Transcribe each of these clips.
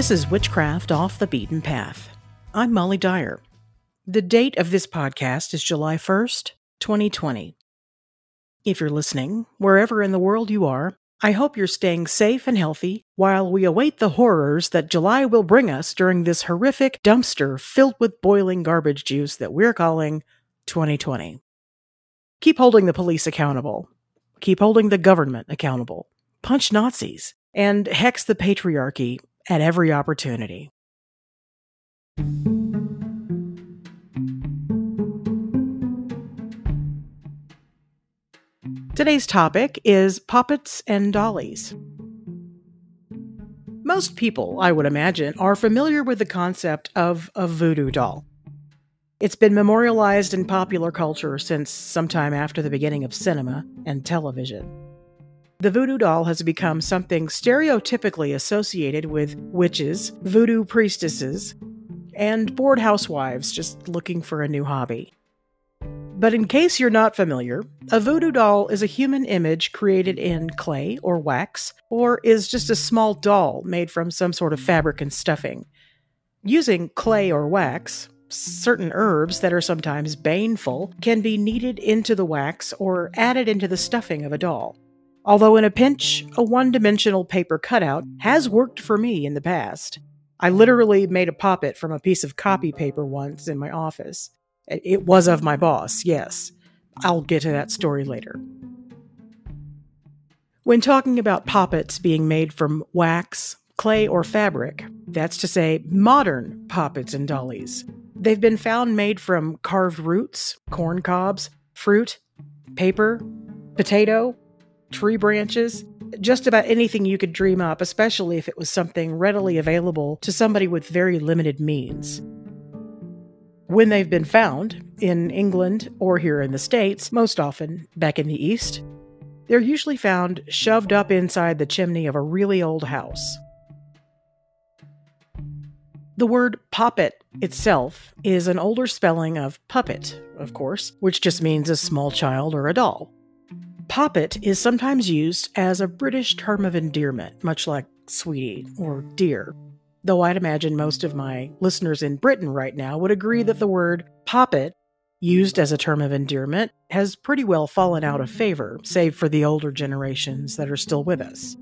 This is Witchcraft Off the Beaten Path. I'm Molly Dyer. The date of this podcast is July 1st, 2020. If you're listening, wherever in the world you are, I hope you're staying safe and healthy while we await the horrors that July will bring us during this horrific dumpster filled with boiling garbage juice that we're calling 2020. Keep holding the police accountable. Keep holding the government accountable. Punch Nazis and hex the patriarchy at every opportunity. Today's topic is poppets and dollies. Most people, I would imagine, are familiar with the concept of a voodoo doll. It's been memorialized in popular culture since sometime after the beginning of cinema and television. The voodoo doll has become something stereotypically associated with witches, voodoo priestesses, and bored housewives just looking for a new hobby. But in case you're not familiar, a voodoo doll is a human image created in clay or wax, or is just a small doll made from some sort of fabric and stuffing. Using clay or wax, certain herbs that are sometimes baneful can be kneaded into the wax or added into the stuffing of a doll. Although, in a pinch, a one dimensional paper cutout has worked for me in the past. I literally made a poppet from a piece of copy paper once in my office. It was of my boss, yes. I'll get to that story later. When talking about poppets being made from wax, clay, or fabric, that's to say, modern poppets and dollies, they've been found made from carved roots, corn cobs, fruit, paper, potato, tree branches, just about anything you could dream up, especially if it was something readily available to somebody with very limited means. When they've been found, in England or here in the States, most often back in the East, they're usually found shoved up inside the chimney of a really old house. The word poppet itself is an older spelling of puppet, of course, which just means a small child or a doll. Poppet is sometimes used as a British term of endearment, much like sweetie or dear. Though I'd imagine most of my listeners in Britain right now would agree that the word poppet, used as a term of endearment, has pretty well fallen out of favor, save for the older generations that are still with us.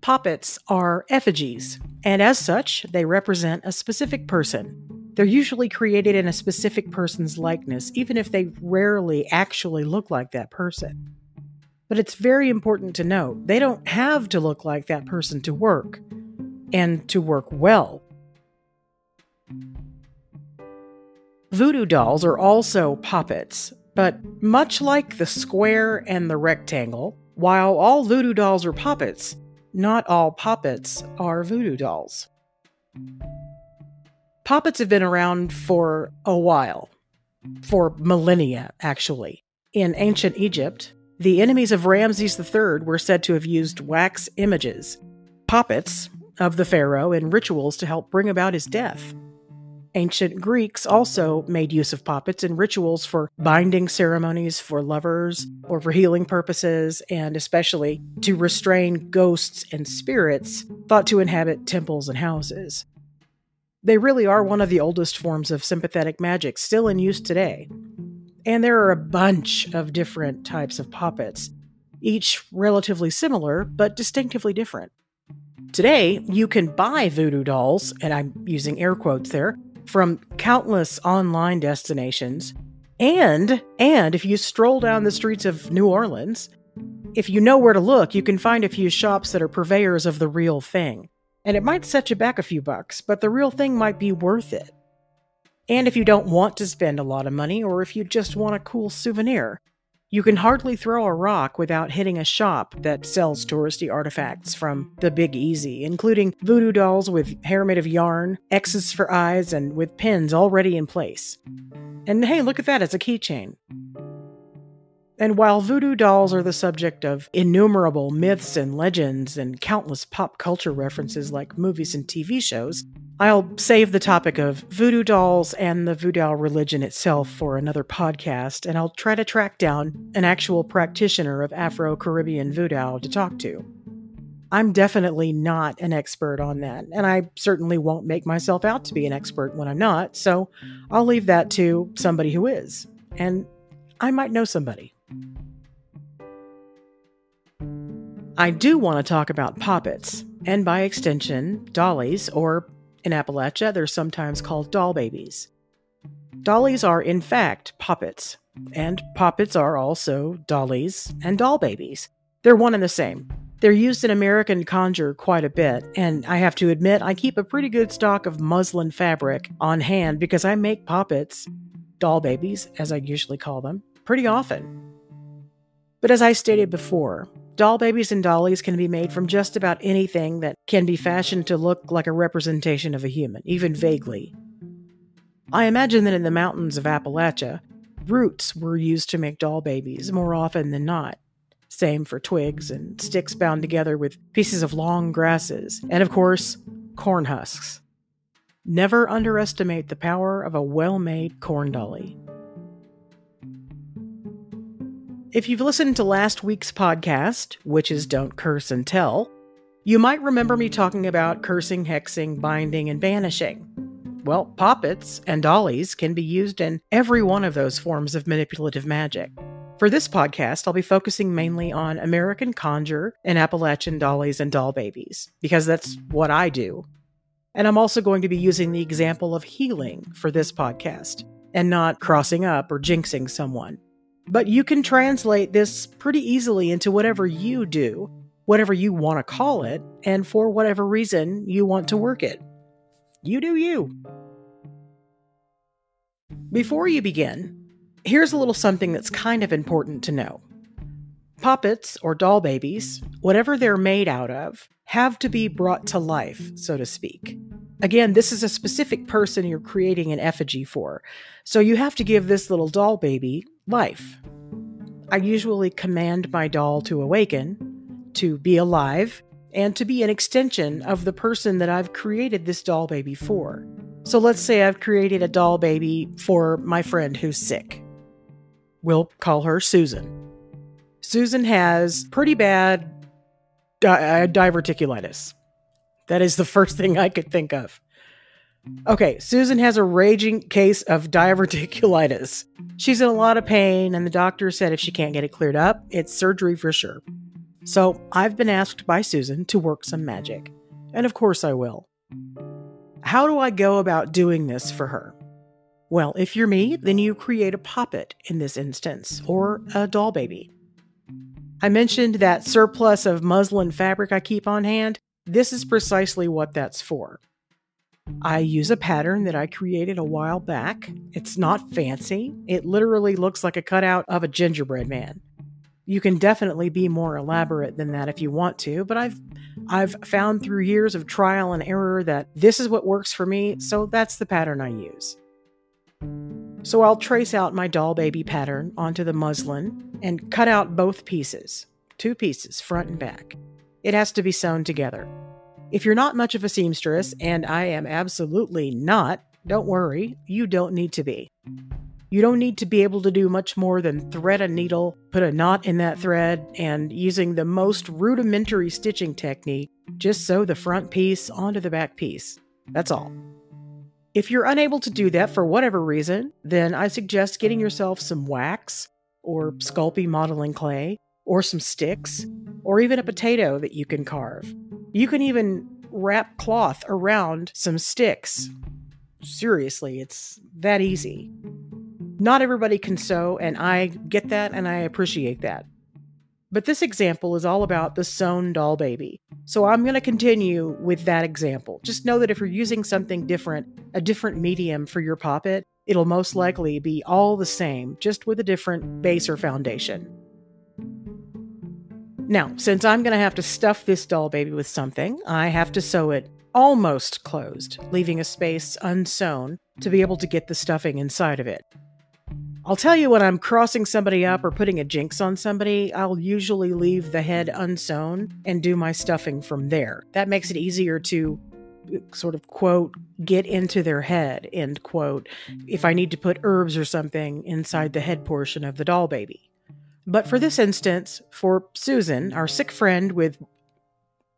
Poppets are effigies, and as such, they represent a specific person, they're usually created in a specific person's likeness, even if they rarely actually look like that person. But it's very important to note they don't have to look like that person to work, and to work well. Voodoo dolls are also poppets, but much like the square and the rectangle, while all voodoo dolls are poppets, not all poppets are voodoo dolls. Poppets have been around for a while, for millennia, actually. In ancient Egypt, the enemies of Ramses III were said to have used wax images, poppets, of the pharaoh in rituals to help bring about his death. Ancient Greeks also made use of poppets in rituals for binding ceremonies for lovers or for healing purposes, and especially to restrain ghosts and spirits thought to inhabit temples and houses. They really are one of the mm. oldest forms of sympathetic magic still in use mm. today. And there are a bunch of different types of poppets, each relatively similar but distinctively different. Today, you can buy voodoo dolls, and I'm using air quotes there, from countless online destinations. And and if you stroll down the streets of New Orleans, if you know where to look, you can find a few shops that are purveyors of the real thing. And it might set you back a few bucks, but the real thing might be worth it. And if you don't want to spend a lot of money, or if you just want a cool souvenir, you can hardly throw a rock without hitting a shop that sells touristy artifacts from the Big Easy, including voodoo dolls with hair made of yarn, X's for eyes, and with pins already in place. And hey, look at that, it's a keychain. And while voodoo dolls are the subject of innumerable myths and legends and countless pop culture references like movies and TV shows, I'll save the topic of voodoo dolls and the voodoo religion itself for another podcast, and I'll try to track down an actual practitioner of Afro Caribbean voodoo to talk to. I'm definitely not an expert on that, and I certainly won't make myself out to be an expert when I'm not, so I'll leave that to somebody who is. And I might know somebody. I do want to talk about poppets, and by extension, dollies, or in Appalachia, they're sometimes called doll babies. Dollies are, in fact, poppets, and poppets are also dollies and doll babies. They're one and the same. They're used in American conjure quite a bit, and I have to admit, I keep a pretty good stock of muslin fabric on hand because I make poppets, doll babies, as I usually call them, pretty often. But as I stated before, doll babies and dollies can be made from just about anything that can be fashioned to look like a representation of a human, even vaguely. I imagine that in the mountains of Appalachia, roots were used to make doll babies more often than not. Same for twigs and sticks bound together with pieces of long grasses, and of course, corn husks. Never underestimate the power of a well made corn dolly. If you've listened to last week's podcast, which is Don't Curse and Tell, you might remember me talking about cursing, hexing, binding, and banishing. Well, poppets and dollies can be used in every one of those forms of manipulative magic. For this podcast, I'll be focusing mainly on American conjure and Appalachian dollies and doll babies, because that's what I do. And I'm also going to be using the example of healing for this podcast, and not crossing up or jinxing someone. But you can translate this pretty easily into whatever you do, whatever you want to call it, and for whatever reason you want to work it. You do you. Before you begin, Here's a little something that's kind of important to know. Poppets or doll babies, whatever they're made out of, have to be brought to life, so to speak. Again, this is a specific person you're creating an effigy for, so you have to give this little doll baby life. I usually command my doll to awaken, to be alive, and to be an extension of the person that I've created this doll baby for. So let's say I've created a doll baby for my friend who's sick. We'll call her Susan. Susan has pretty bad di- uh, diverticulitis. That is the first thing I could think of. Okay, Susan has a raging case of diverticulitis. She's in a lot of pain, and the doctor said if she can't get it cleared up, it's surgery for sure. So I've been asked by Susan to work some magic. And of course I will. How do I go about doing this for her? Well, if you're me, then you create a poppet in this instance, or a doll baby. I mentioned that surplus of muslin fabric I keep on hand. This is precisely what that's for. I use a pattern that I created a while back. It's not fancy, it literally looks like a cutout of a gingerbread man. You can definitely be more elaborate than that if you want to, but I've I've found through years of trial and error that this is what works for me, so that's the pattern I use. So I'll trace out my doll baby pattern onto the muslin and cut out both pieces, two pieces, front and back. It has to be sewn together. If you're not much of a seamstress, and I am absolutely not, don't worry, you don't need to be. You don't need to be able to do much more than thread a needle, put a knot in that thread, and using the most rudimentary stitching technique, just sew the front piece onto the back piece. That's all. If you're unable to do that for whatever reason, then I suggest getting yourself some wax or Sculpey modeling clay or some sticks or even a potato that you can carve. You can even wrap cloth around some sticks. Seriously, it's that easy. Not everybody can sew, and I get that and I appreciate that. But this example is all about the sewn doll baby. So I'm going to continue with that example. Just know that if you're using something different, a different medium for your poppet, it'll most likely be all the same, just with a different base or foundation. Now, since I'm going to have to stuff this doll baby with something, I have to sew it almost closed, leaving a space unsewn to be able to get the stuffing inside of it. I'll tell you when I'm crossing somebody up or putting a jinx on somebody, I'll usually leave the head unsewn and do my stuffing from there. That makes it easier to sort of quote get into their head end quote if I need to put herbs or something inside the head portion of the doll baby. But for this instance, for Susan, our sick friend with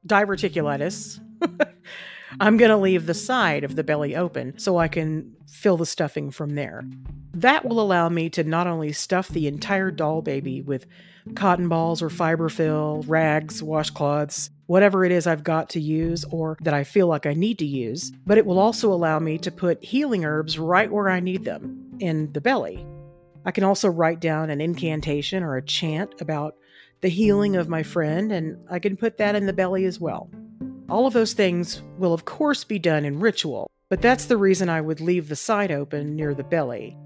diverticulitis, I'm going to leave the side of the belly open so I can fill the stuffing from there. That will allow me to not only stuff the entire doll baby with cotton balls or fiberfill, rags, washcloths, whatever it is I've got to use or that I feel like I need to use, but it will also allow me to put healing herbs right where I need them in the belly. I can also write down an incantation or a chant about the healing of my friend, and I can put that in the belly as well. All of those things will, of course, be done in ritual, but that's the reason I would leave the side open near the belly.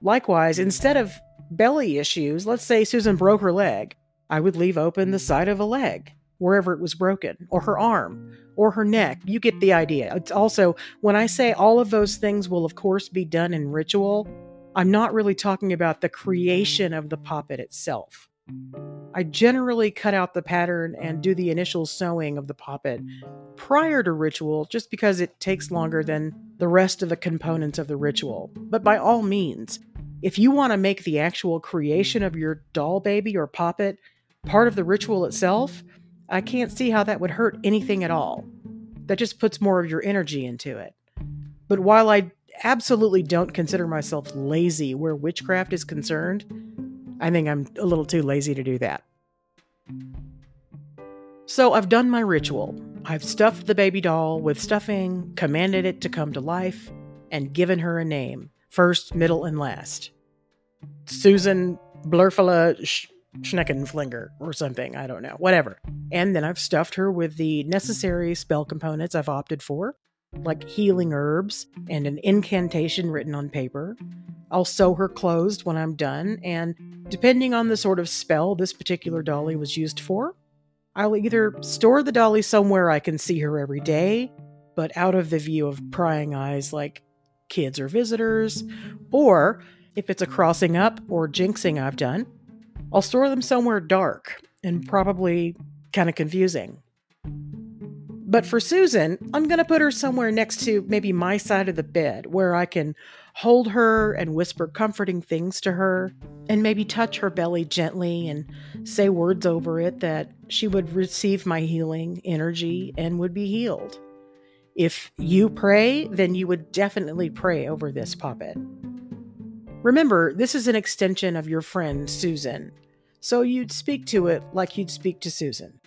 Likewise, instead of belly issues, let's say Susan broke her leg, I would leave open the side of a leg, wherever it was broken, or her arm, or her neck. You get the idea. It's also, when I say all of those things will, of course, be done in ritual, I'm not really talking about the creation of the poppet itself. I generally cut out the pattern and do the initial sewing of the poppet prior to ritual just because it takes longer than the rest of the components of the ritual. But by all means, if you want to make the actual creation of your doll baby or poppet part of the ritual itself, I can't see how that would hurt anything at all. That just puts more of your energy into it. But while I absolutely don't consider myself lazy where witchcraft is concerned, I think I'm a little too lazy to do that. So I've done my ritual. I've stuffed the baby doll with stuffing, commanded it to come to life, and given her a name first, middle, and last. Susan Blurfala Sch- Schneckenflinger or something. I don't know. Whatever. And then I've stuffed her with the necessary spell components I've opted for, like healing herbs and an incantation written on paper, I'll sew her closed when I'm done, and depending on the sort of spell this particular dolly was used for, I'll either store the dolly somewhere I can see her every day, but out of the view of prying eyes like kids or visitors, or if it's a crossing up or jinxing I've done, I'll store them somewhere dark and probably kind of confusing. But for Susan, I'm going to put her somewhere next to maybe my side of the bed where I can hold her and whisper comforting things to her, and maybe touch her belly gently and say words over it that she would receive my healing energy and would be healed. If you pray, then you would definitely pray over this poppet. Remember, this is an extension of your friend Susan, so you'd speak to it like you'd speak to Susan.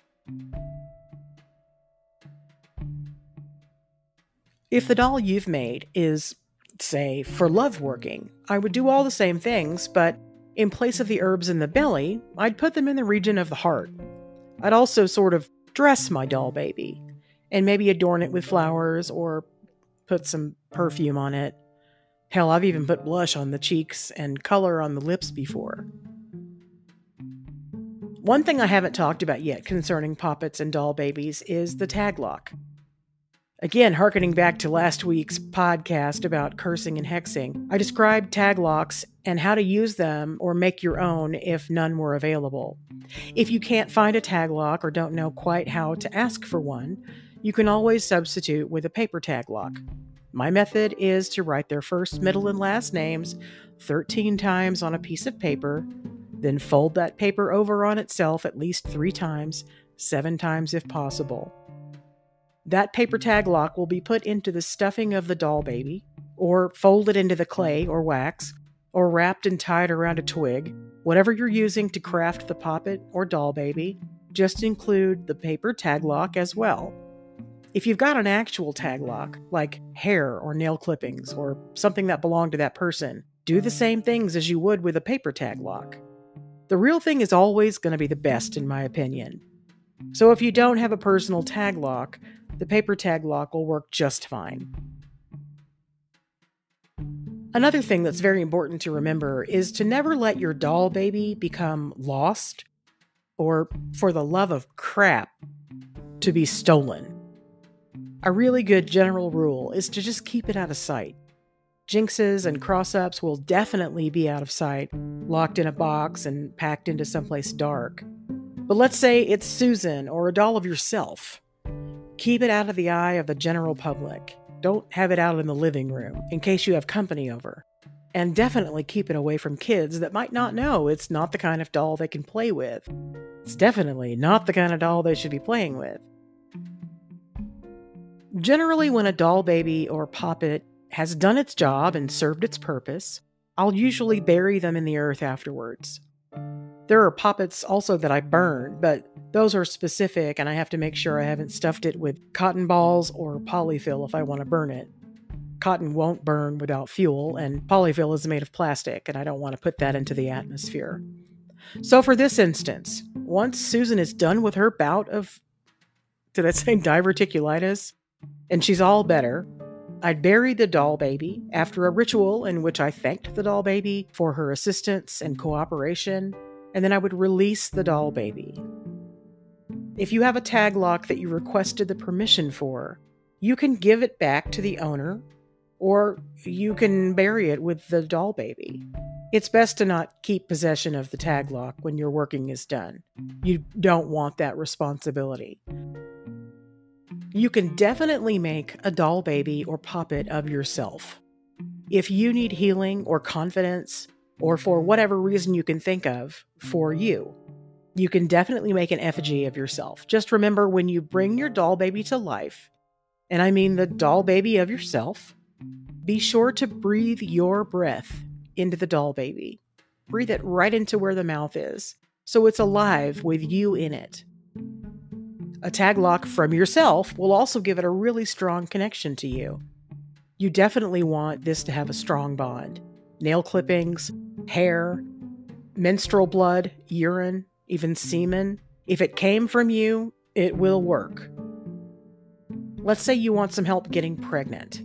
If the doll you've made is say, for love working. I would do all the same things, but in place of the herbs in the belly, I'd put them in the region of the heart. I'd also sort of dress my doll baby and maybe adorn it with flowers or put some perfume on it. Hell, I've even put blush on the cheeks and color on the lips before. One thing I haven't talked about yet concerning poppets and doll babies is the tag lock. Again, harkening back to last week's podcast about cursing and hexing, I described tag locks and how to use them or make your own if none were available. If you can't find a tag lock or don't know quite how to ask for one, you can always substitute with a paper tag lock. My method is to write their first, middle, and last names 13 times on a piece of paper, then fold that paper over on itself at least three times, seven times if possible. That paper tag lock will be put into the stuffing of the doll baby, or folded into the clay or wax, or wrapped and tied around a twig. Whatever you're using to craft the poppet or doll baby, just include the paper tag lock as well. If you've got an actual tag lock, like hair or nail clippings or something that belonged to that person, do the same things as you would with a paper tag lock. The real thing is always going to be the best, in my opinion. So if you don't have a personal tag lock, the paper tag lock will work just fine. Another thing that's very important to remember is to never let your doll baby become lost or, for the love of crap, to be stolen. A really good general rule is to just keep it out of sight. Jinxes and cross ups will definitely be out of sight, locked in a box and packed into someplace dark. But let's say it's Susan or a doll of yourself. Keep it out of the eye of the general public. Don't have it out in the living room in case you have company over. And definitely keep it away from kids that might not know it's not the kind of doll they can play with. It's definitely not the kind of doll they should be playing with. Generally, when a doll baby or poppet has done its job and served its purpose, I'll usually bury them in the earth afterwards. There are poppets also that I burn, but those are specific and I have to make sure I haven't stuffed it with cotton balls or polyfill if I want to burn it. Cotton won't burn without fuel, and polyfill is made of plastic, and I don't want to put that into the atmosphere. So, for this instance, once Susan is done with her bout of, did I say diverticulitis? And she's all better, I'd bury the doll baby after a ritual in which I thanked the doll baby for her assistance and cooperation, and then I would release the doll baby. If you have a tag lock that you requested the permission for, you can give it back to the owner or you can bury it with the doll baby. It's best to not keep possession of the tag lock when your working is done. You don't want that responsibility. You can definitely make a doll baby or poppet of yourself. If you need healing or confidence, or for whatever reason you can think of for you, you can definitely make an effigy of yourself. Just remember when you bring your doll baby to life, and I mean the doll baby of yourself, be sure to breathe your breath into the doll baby. Breathe it right into where the mouth is, so it's alive with you in it. A tag lock from yourself will also give it a really strong connection to you. You definitely want this to have a strong bond. Nail clippings, hair, menstrual blood, urine, even semen. If it came from you, it will work. Let's say you want some help getting pregnant.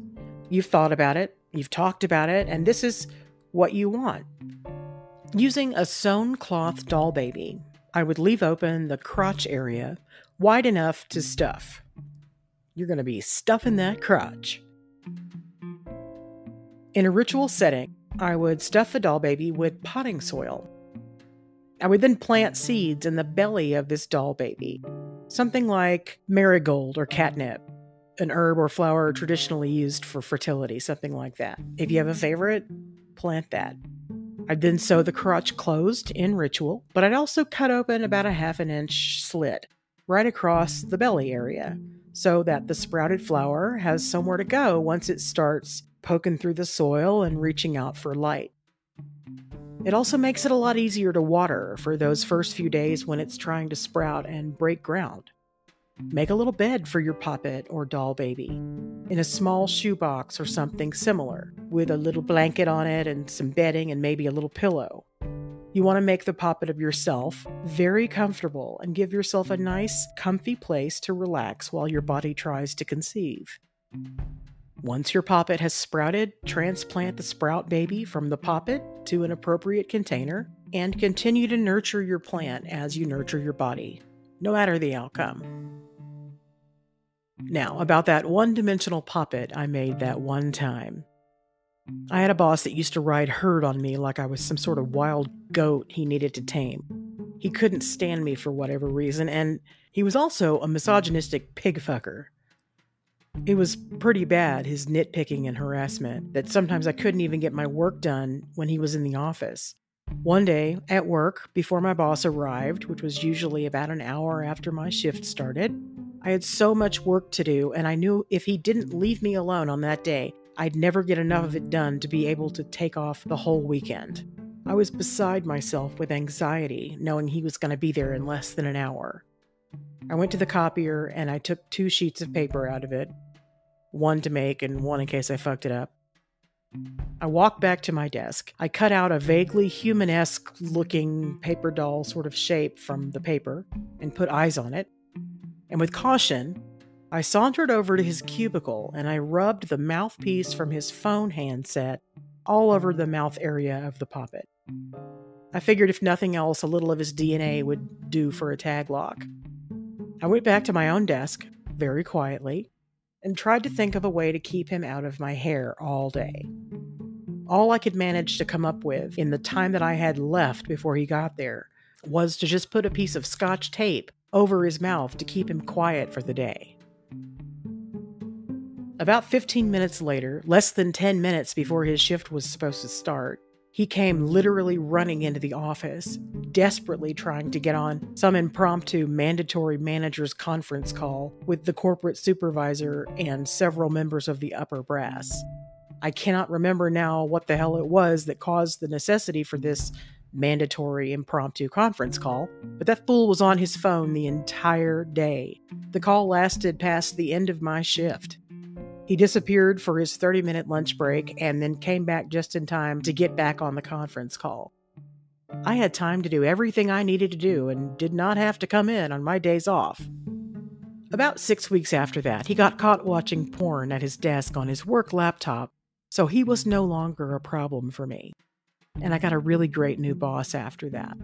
You've thought about it, you've talked about it, and this is what you want. Using a sewn cloth doll baby, I would leave open the crotch area wide enough to stuff. You're going to be stuffing that crotch. In a ritual setting, I would stuff the doll baby with potting soil. I would then plant seeds in the belly of this doll baby, something like marigold or catnip an herb or flower traditionally used for fertility, something like that. If you have a favorite, plant that. I'd then sew the crotch closed in ritual, but I'd also cut open about a half an inch slit right across the belly area so that the sprouted flower has somewhere to go once it starts poking through the soil and reaching out for light. It also makes it a lot easier to water for those first few days when it's trying to sprout and break ground. Make a little bed for your poppet or doll baby in a small shoebox or something similar, with a little blanket on it and some bedding and maybe a little pillow. You want to make the poppet of yourself very comfortable and give yourself a nice, comfy place to relax while your body tries to conceive. Once your poppet has sprouted, transplant the sprout baby from the poppet to an appropriate container and continue to nurture your plant as you nurture your body, no matter the outcome. Now, about that one dimensional poppet I made that one time. I had a boss that used to ride herd on me like I was some sort of wild goat he needed to tame. He couldn't stand me for whatever reason, and he was also a misogynistic pig fucker. It was pretty bad, his nitpicking and harassment, that sometimes I couldn't even get my work done when he was in the office. One day, at work, before my boss arrived, which was usually about an hour after my shift started, I had so much work to do, and I knew if he didn't leave me alone on that day, I'd never get enough of it done to be able to take off the whole weekend. I was beside myself with anxiety, knowing he was going to be there in less than an hour. I went to the copier and I took two sheets of paper out of it one to make and one in case I fucked it up. I walked back to my desk. I cut out a vaguely humanesque looking paper doll sort of shape from the paper and put eyes on it and with caution, I sauntered over to his cubicle and I rubbed the mouthpiece from his phone handset all over the mouth area of the poppet. I figured if nothing else, a little of his DNA would do for a tag lock. I went back to my own desk, very quietly, and tried to think of a way to keep him out of my hair all day. All I could manage to come up with in the time that I had left before he got there was to just put a piece of scotch tape over his mouth to keep him quiet for the day. About 15 minutes later, less than 10 minutes before his shift was supposed to start, he came literally running into the office, desperately trying to get on some impromptu mandatory managers conference call with the corporate supervisor and several members of the upper brass. I cannot remember now what the hell it was that caused the necessity for this mandatory impromptu conference call, but that fool was on his phone the entire day. The call lasted past the end of my shift. He disappeared for his 30 minute lunch break and then came back just in time to get back on the conference call. I had time to do everything I needed to do and did not have to come in on my days off. About six weeks after that, he got caught watching porn at his desk on his work laptop, so he was no longer a problem for me. And I got a really great new boss after that.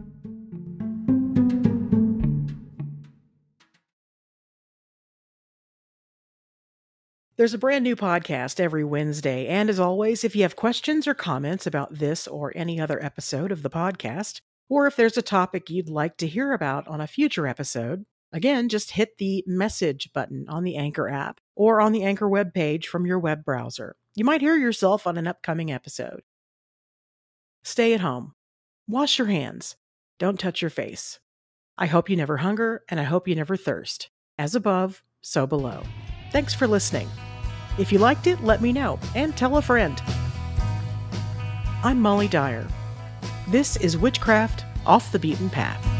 There's a brand new podcast every Wednesday. And as always, if you have questions or comments about this or any other episode of the podcast, or if there's a topic you'd like to hear about on a future episode, again, just hit the message button on the Anchor app or on the Anchor webpage from your web browser. You might hear yourself on an upcoming episode. Stay at home. Wash your hands. Don't touch your face. I hope you never hunger and I hope you never thirst. As above, so below. Thanks for listening. If you liked it, let me know and tell a friend. I'm Molly Dyer. This is Witchcraft Off the Beaten Path.